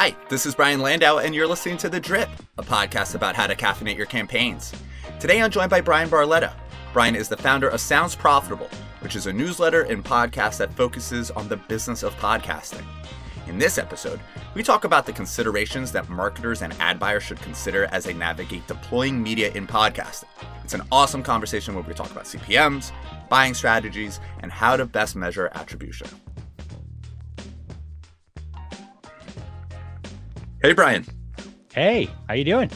Hi, this is Brian Landau, and you're listening to The Drip, a podcast about how to caffeinate your campaigns. Today I'm joined by Bryan Barletta. Bryan is the founder of Sounds Profitable, which is a newsletter and podcast that focuses on the business of podcasting. In this episode, we talk about the considerations that marketers and ad buyers should consider as they navigate deploying media in podcasting. It's an awesome conversation where we talk about CPMs, buying strategies, and how to best measure attribution. Hey, Bryan. Hey, how you doing?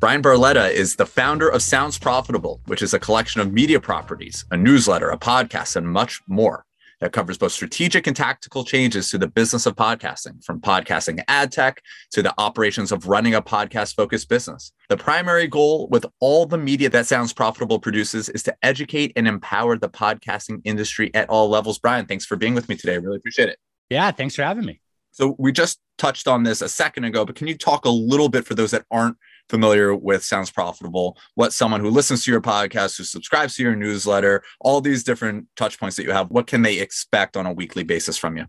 Bryan Barletta is the founder of Sounds Profitable, which is a collection of media properties, a newsletter, a podcast, and much more that covers both strategic and tactical changes to the business of podcasting, from podcasting ad tech to the operations of running a podcast focused business. The primary goal with all the media that Sounds Profitable produces is to educate and empower the podcasting industry at all levels. Bryan, thanks for being with me today. I really appreciate it. Yeah, thanks for having me. So we just touched on this a second ago, but can you talk a little bit for those that aren't familiar with Sounds Profitable, what someone who listens to your podcast, who subscribes to your newsletter, all these different touch points that you have, what can they expect on a weekly basis from you?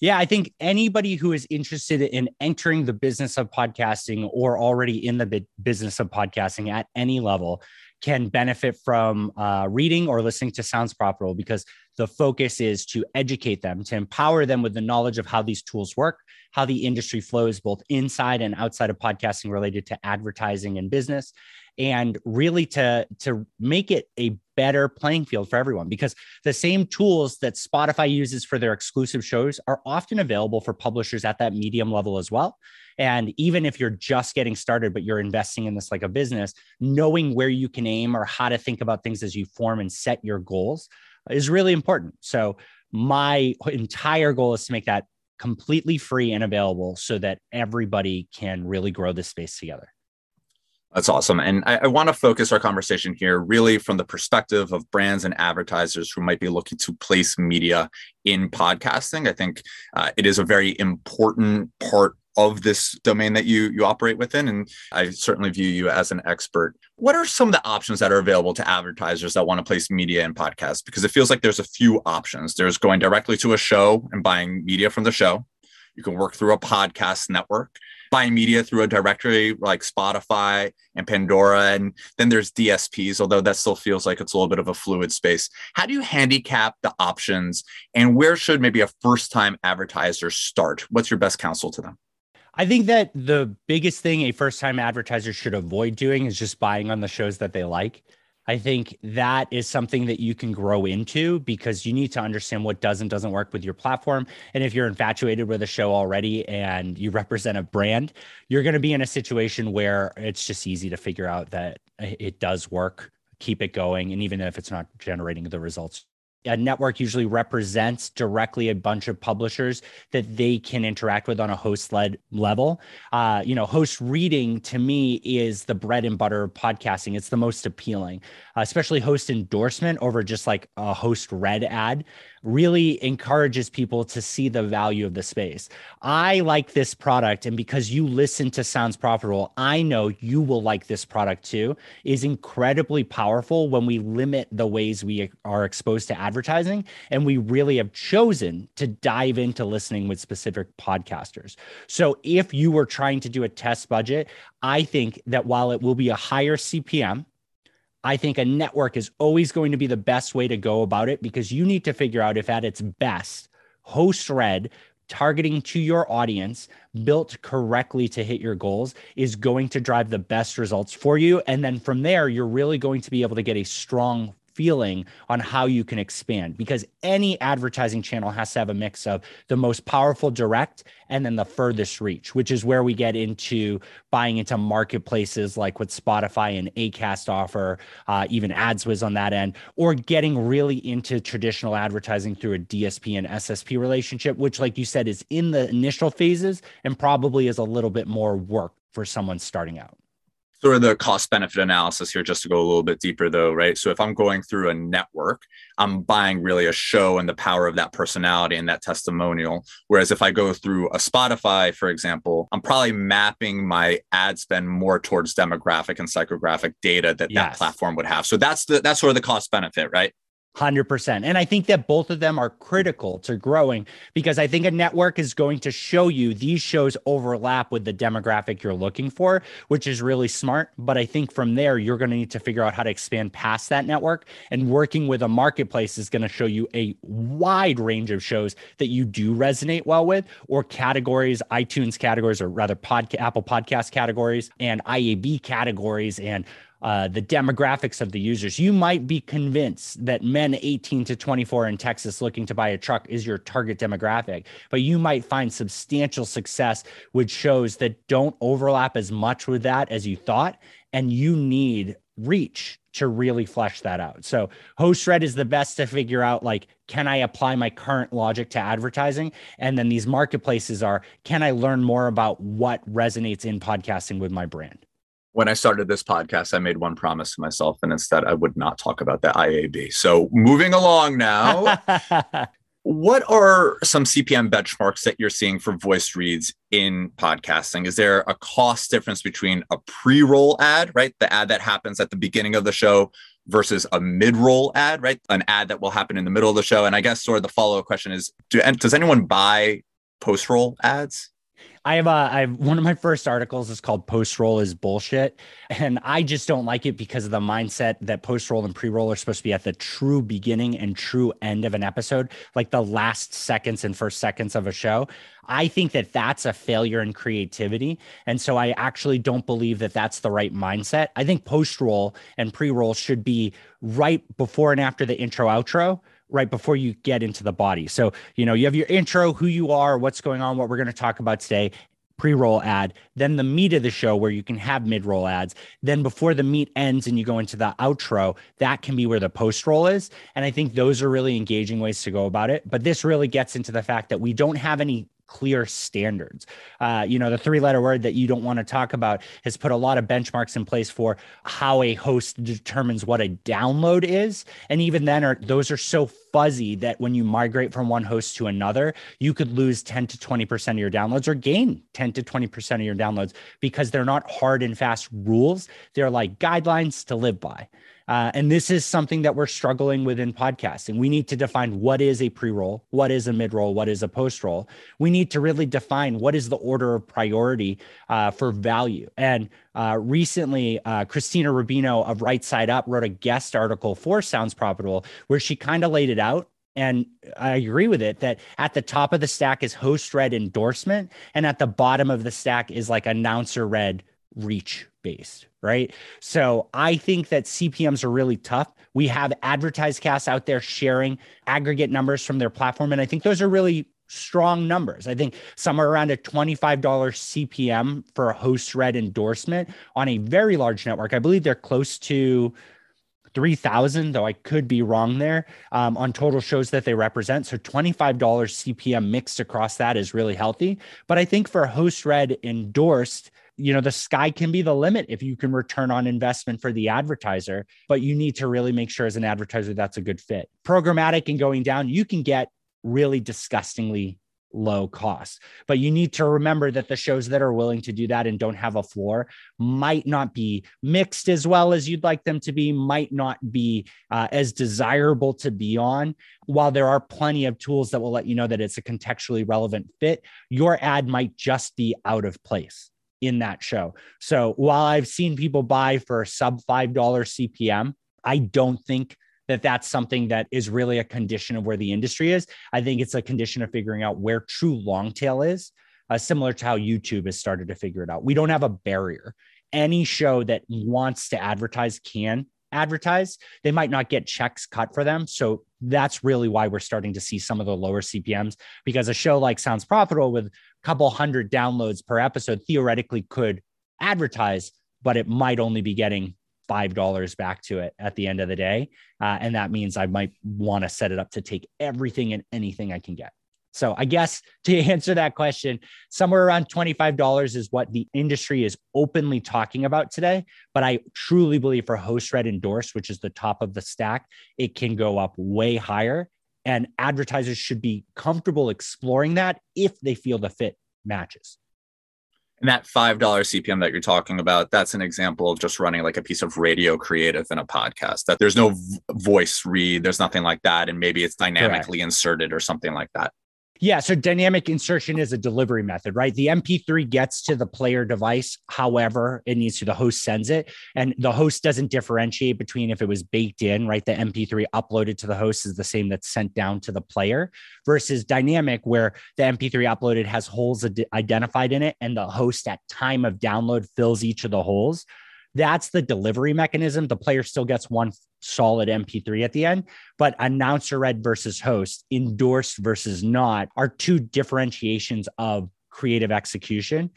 Yeah, I think anybody who is interested in entering the business of podcasting or already in the business of podcasting at any level can benefit from uh, reading or listening to Sounds Profitable because the focus is to educate them, to empower them with the knowledge of how these tools work, how the industry flows both inside and outside of podcasting related to advertising and business, and really to, to make it a better playing field for everyone because the same tools that Spotify uses for their exclusive shows are often available for publishers at that medium level as well. And even if you're just getting started, but you're investing in this like a business, knowing where you can aim or how to think about things as you form and set your goals is really important. So, my entire goal is to make that completely free and available so that everybody can really grow this space together. That's awesome. And I, I want to focus our conversation here really from the perspective of brands and advertisers who might be looking to place media in podcasting. I think uh, it is a very important part of this domain that you you operate within and i certainly view you as an expert what are some of the options that are available to advertisers that want to place media in podcasts because it feels like there's a few options there's going directly to a show and buying media from the show you can work through a podcast network buying media through a directory like Spotify and Pandora. And then there's DSPs, although that still feels like it's a little bit of a fluid space. How do you handicap the options and where should maybe a first time advertiser start? What's your best counsel to them? I think that the biggest thing a first time advertiser should avoid doing is just buying on the shows that they like. I think that is something that you can grow into because you need to understand what does and doesn't work with your platform. And if you're infatuated with a show already and you represent a brand, you're going to be in a situation where it's just easy to figure out that it does work, keep it going. And even if it's not generating the results a network usually represents directly a bunch of publishers that they can interact with on a host led level. Uh, you know, host reading to me is the bread and butter of podcasting. It's the most appealing, especially host endorsement over just like a host read ad really encourages people to see the value of the space. I like this product. And because you listen to Sounds Profitable, I know you will like this product too, is incredibly powerful when we limit the ways we are exposed to advertising. And we really have chosen to dive into listening with specific podcasters. So if you were trying to do a test budget, I think that while it will be a higher CPM, I think a network is always going to be the best way to go about it because you need to figure out if at its best, host read, targeting to your audience, built correctly to hit your goals, is going to drive the best results for you. And then from there, you're really going to be able to get a strong feeling on how you can expand because any advertising channel has to have a mix of the most powerful direct and then the furthest reach, which is where we get into buying into marketplaces like what Spotify and Acast offer, uh, even AdsWizz on that end, or getting really into traditional advertising through a DSP and SSP relationship, which, like you said, is in the initial phases and probably is a little bit more work for someone starting out sort of the cost benefit analysis here just to go a little bit deeper though right? So if i'm going through a network i'm buying really a show and the power of that personality and that testimonial. Whereas if i go through a spotify for example i'm probably mapping my ad spend more towards demographic and psychographic data that yes. that platform would have. So that's the that's sort of the cost benefit right 100%. And I think that both of them are critical to growing because I think a network is going to show you these shows overlap with the demographic you're looking for, which is really smart. But I think from there, you're going to need to figure out how to expand past that network. And working with a marketplace is going to show you a wide range of shows that you do resonate well with, or categories, iTunes categories, or rather, podcast, Apple Podcast categories, and IAB categories, and uh, the demographics of the users. You might be convinced that men 18 to 24 in Texas looking to buy a truck is your target demographic, but you might find substantial success with shows that don't overlap as much with that as you thought. And you need reach to really flesh that out. So host read is the best to figure out like, can I apply my current logic to advertising? And then these marketplaces are, can I learn more about what resonates in podcasting with my brand? When I started this podcast, I made one promise to myself, and instead I would not talk about the IAB. So moving along now, what are some CPM benchmarks that you're seeing for voice reads in podcasting? Is there a cost difference between a pre-roll ad, right, the ad that happens at the beginning of the show, versus a mid-roll ad, right, an ad that will happen in the middle of the show? And I guess sort of the follow-up question is: Do does anyone buy post-roll ads? I have a, I have one of my first articles is called post roll is bullshit. And I just don't like it because of the mindset that post roll and pre roll are supposed to be at the true beginning and true end of an episode, like the last seconds and first seconds of a show. I think that that's a failure in creativity. And so I actually don't believe that that's the right mindset. I think post roll and pre roll should be right before and after the intro outro right before you get into the body. So, you know, you have your intro, who you are, what's going on, what we're going to talk about today, pre-roll ad, then the meat of the show where you can have mid-roll ads. Then before the meat ends and you go into the outro, that can be where the post-roll is. And I think those are really engaging ways to go about it. But this really gets into the fact that we don't have any clear standards. Uh, you know, the three letter word that you don't want to talk about has put a lot of benchmarks in place for how a host determines what a download is. And even then, are those are so fuzzy that when you migrate from one host to another, you could lose 10 to 20% of your downloads or gain 10 to 20% of your downloads because they're not hard and fast rules. They're like guidelines to live by. Uh, and this is something that we're struggling with in podcasting. We need to define what is a pre roll, what is a mid roll, what is a post roll. We need to really define what is the order of priority uh, for value. And uh, recently, uh, Christina Rubino of Right Side Up wrote a guest article for Sounds Profitable where she kind of laid it out and I agree with it that at the top of the stack is host read endorsement, and at the bottom of the stack is like announcer read reach based, right? So I think that CPMs are really tough. We have AdvertiseCast out there sharing aggregate numbers from their platform. And I think those are really strong numbers. I think somewhere around a $25 CPM for a host read endorsement on a very large network. I believe they're close to 3,000, though I could be wrong there um, on total shows that they represent. So $25 CPM mixed across that is really healthy. But I think for host read endorsed, you know the sky can be the limit if you can return on investment for the advertiser but you need to really make sure as an advertiser that's a good fit. Programmatic and going down you can get really disgustingly low cost but you need to remember that the shows that are willing to do that and don't have a floor might not be mixed as well as you'd like them to be might not be uh, as desirable to be on. While there are plenty of tools that will let you know that it's a contextually relevant fit your ad might just be out of place in that show. So while I've seen people buy for sub $5 CPM, I don't think that that's something that is really a condition of where the industry is. I think it's a condition of figuring out where true long tail is, uh, similar to how YouTube has started to figure it out. We don't have a barrier. Any show that wants to advertise can advertise. They might not get checks cut for them. So that's really why we're starting to see some of the lower CPMs because a show like Sounds Profitable with a couple hundred downloads per episode theoretically could advertise, but it might only be getting five dollars back to it at the end of the day, uh, and that means I might want to set it up to take everything and anything I can get. So I guess to answer that question, somewhere around $25 is what the industry is openly talking about today. But I truly believe for host read endorsed, which is the top of the stack, it can go up way higher. And advertisers should be comfortable exploring that if they feel the fit matches. And that $5 CPM that you're talking about, that's an example of just running like a piece of radio creative in a podcast that there's no voice read, there's nothing like that. And maybe it's dynamically Correct. inserted or something like that. Yeah. So dynamic insertion is a delivery method, right? The MP3 gets to the player device, however, it needs to, the host sends it. And the host doesn't differentiate between if it was baked in, right? The MP3 uploaded to the host is the same that's sent down to the player versus dynamic, where the MP3 uploaded has holes identified in it. And the host at time of download fills each of the holes. That's the delivery mechanism. The player still gets one solid MP3 at the end, but announcer read versus host, endorsed versus not are two differentiations of creative execution.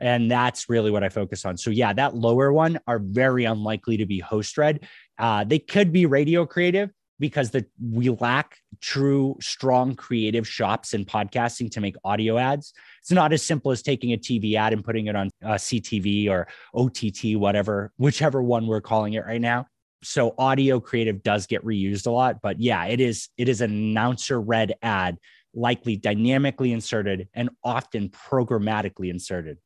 And that's really what I focus on. So, yeah, that lower one are very unlikely to be host read. Uh, they could be radio creative, because the we lack true strong creative shops in podcasting to make audio ads. It's not as simple as taking a TV ad and putting it on uh, CTV or OTT, whatever, whichever one we're calling it right now. So audio creative does get reused a lot, but yeah, it is it is an announcer read ad, likely dynamically inserted and often programmatically inserted.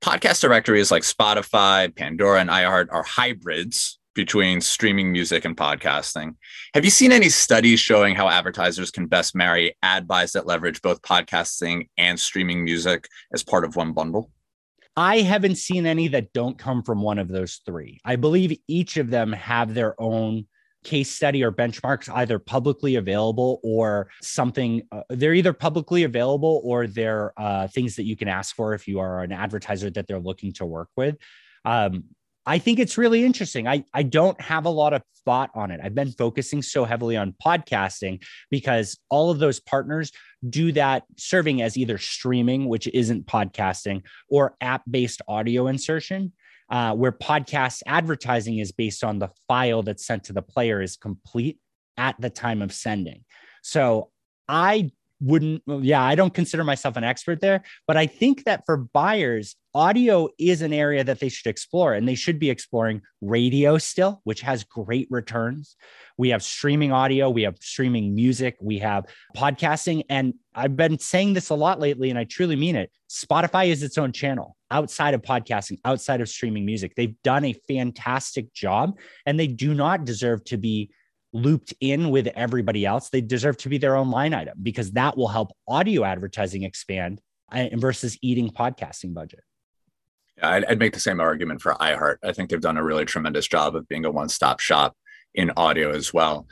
Podcast directories like Spotify, Pandora, and iHeart are hybrids between streaming music and podcasting. Have you seen any studies showing how advertisers can best marry ad buys that leverage both podcasting and streaming music as part of one bundle? I haven't seen any that don't come from one of those three. I believe each of them have their own case study or benchmarks either publicly available or something uh, they're either publicly available or they're uh, things that you can ask for if you are an advertiser that they're looking to work with um, I think it's really interesting. I, I don't have a lot of thought on it. I've been focusing so heavily on podcasting because all of those partners do that serving as either streaming, which isn't podcasting, or app based audio insertion, uh, where podcast advertising is based on the file that's sent to the player is complete at the time of sending. So I wouldn't yeah i don't consider myself an expert there but i think that for buyers audio is an area that they should explore and they should be exploring radio still which has great returns. We have streaming audio we have streaming music we have podcasting and i've been saying this a lot lately and i truly mean it. Spotify is its own channel outside of podcasting outside of streaming music. They've done a fantastic job and they do not deserve to be looped in with everybody else, they deserve to be their own line item because that will help audio advertising expand uh, versus eating podcasting budget. Yeah, I'd, I'd make the same argument for iHeart. I think they've done a really tremendous job of being a one stop shop in audio as well.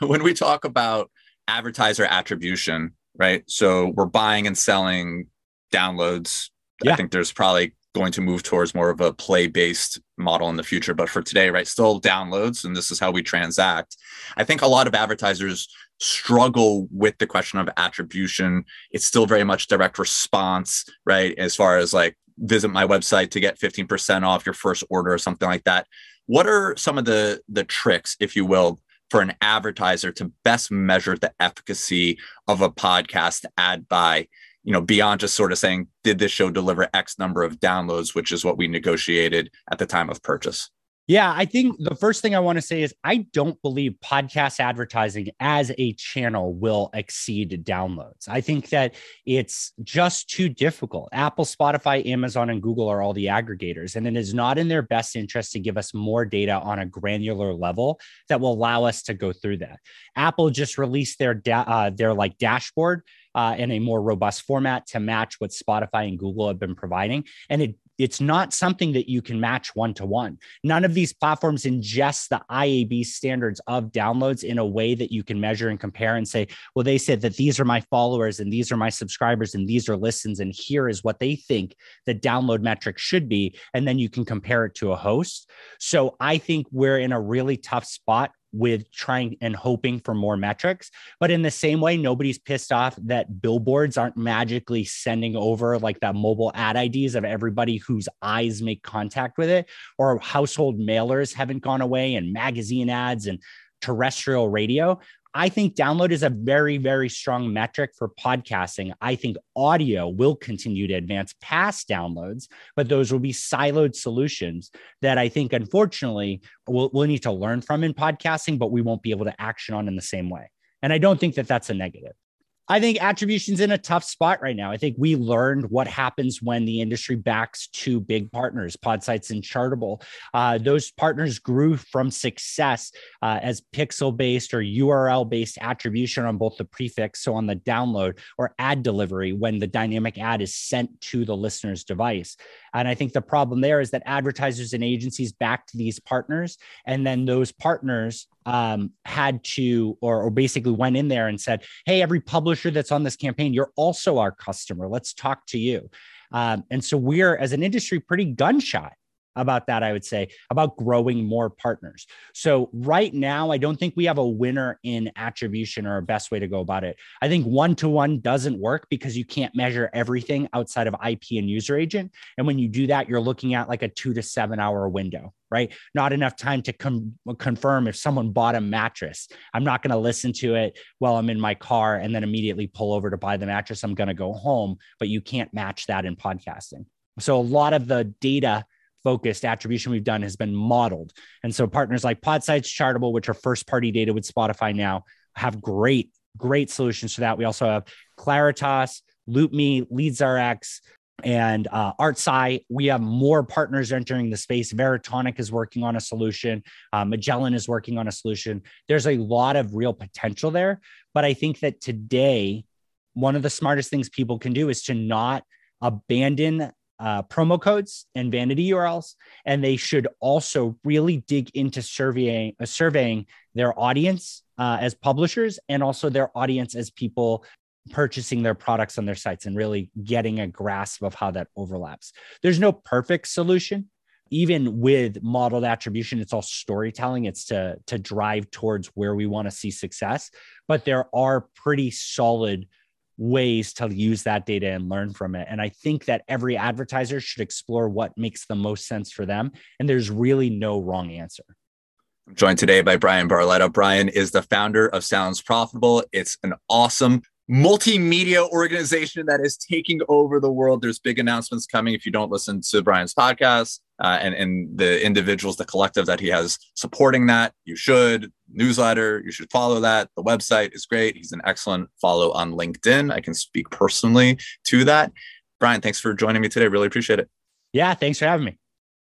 When we talk about advertiser attribution, right? So we're buying and selling downloads. Yeah. I think there's probably going to move towards more of a play based model in the future. But for today, right, still downloads, and this is how we transact. I think a lot of advertisers struggle with the question of attribution. It's still very much direct response, right? As far as like visit my website to get 15% off your first order or something like that. What are some of the the tricks, if you will, for an advertiser to best measure the efficacy of a podcast ad buy you know, beyond just sort of saying, did this show deliver X number of downloads, which is what we negotiated at the time of purchase? Yeah, I think the first thing I want to say is I don't believe podcast advertising as a channel will exceed downloads. I think that it's just too difficult. Apple, Spotify, Amazon, and Google are all the aggregators, and it is not in their best interest to give us more data on a granular level that will allow us to go through that. Apple just released their da- uh, their like dashboard uh, in a more robust format to match what Spotify and Google have been providing. And it it's not something that you can match one to one. None of these platforms ingest the IAB standards of downloads in a way that you can measure and compare and say, well, they said that these are my followers and these are my subscribers and these are listens and here is what they think the download metric should be. And then you can compare it to a host. So I think we're in a really tough spot with trying and hoping for more metrics. But in the same way, nobody's pissed off that billboards aren't magically sending over like that mobile ad IDs of everybody whose eyes make contact with it, or household mailers haven't gone away and magazine ads and terrestrial radio. I think download is a very, very strong metric for podcasting. I think audio will continue to advance past downloads, but those will be siloed solutions that I think, unfortunately, we'll, we'll need to learn from in podcasting, but we won't be able to action on in the same way. And I don't think that that's a negative. I think attribution's in a tough spot right now. I think we learned what happens when the industry backs two big partners, Podsights and Chartable. Uh, those partners grew from success uh, as pixel based or URL based attribution on both the prefix, so on the download, or ad delivery when the dynamic ad is sent to the listener's device. And I think the problem there is that advertisers and agencies backed these partners, and then those partners um, had to, or, or basically went in there and said, Hey, every publisher that's on this campaign, you're also our customer. Let's talk to you. Um, and so we're, as an industry, pretty gun shy about that, I would say, about growing more partners. So, right now, I don't think we have a winner in attribution or a best way to go about it. I think one to one doesn't work because you can't measure everything outside of IP and user agent. And when you do that, you're looking at like a two to seven hour window, right? Not enough time to com- confirm if someone bought a mattress. I'm not going to listen to it while I'm in my car and then immediately pull over to buy the mattress. I'm going to go home, but you can't match that in podcasting. So, a lot of the data focused attribution we've done has been modeled. And so partners like Podsights, Chartable, which are first party data with Spotify now, have great, great solutions for that. We also have Claritas, LoopMe, LeadsRx, and uh, Artsai. We have more partners entering the space. Veritonic is working on a solution. Uh, Magellan is working on a solution. There's a lot of real potential there. But I think that today, one of the smartest things people can do is to not abandon uh, promo codes and vanity URLs, and they should also really dig into surveying uh, surveying their audience uh, as publishers and also their audience as people purchasing their products on their sites and really getting a grasp of how that overlaps. There's no perfect solution. Even with modeled attribution, it's all storytelling. It's to to drive towards where we want to see success, but there are pretty solid ways to use that data and learn from it. And I think that every advertiser should explore what makes the most sense for them. And there's really no wrong answer. I'm joined today by Bryan Barletta. Bryan is the founder of Sounds Profitable. It's an awesome multimedia organization that is taking over the world. There's big announcements coming. If you don't listen to Bryan's podcast uh, and, and the individuals, the collective that he has supporting that, you should. Newsletter, you should follow that. The website is great. He's an excellent follow on LinkedIn. I can speak personally to that. Bryan, thanks for joining me today. Really appreciate it. Yeah, thanks for having me.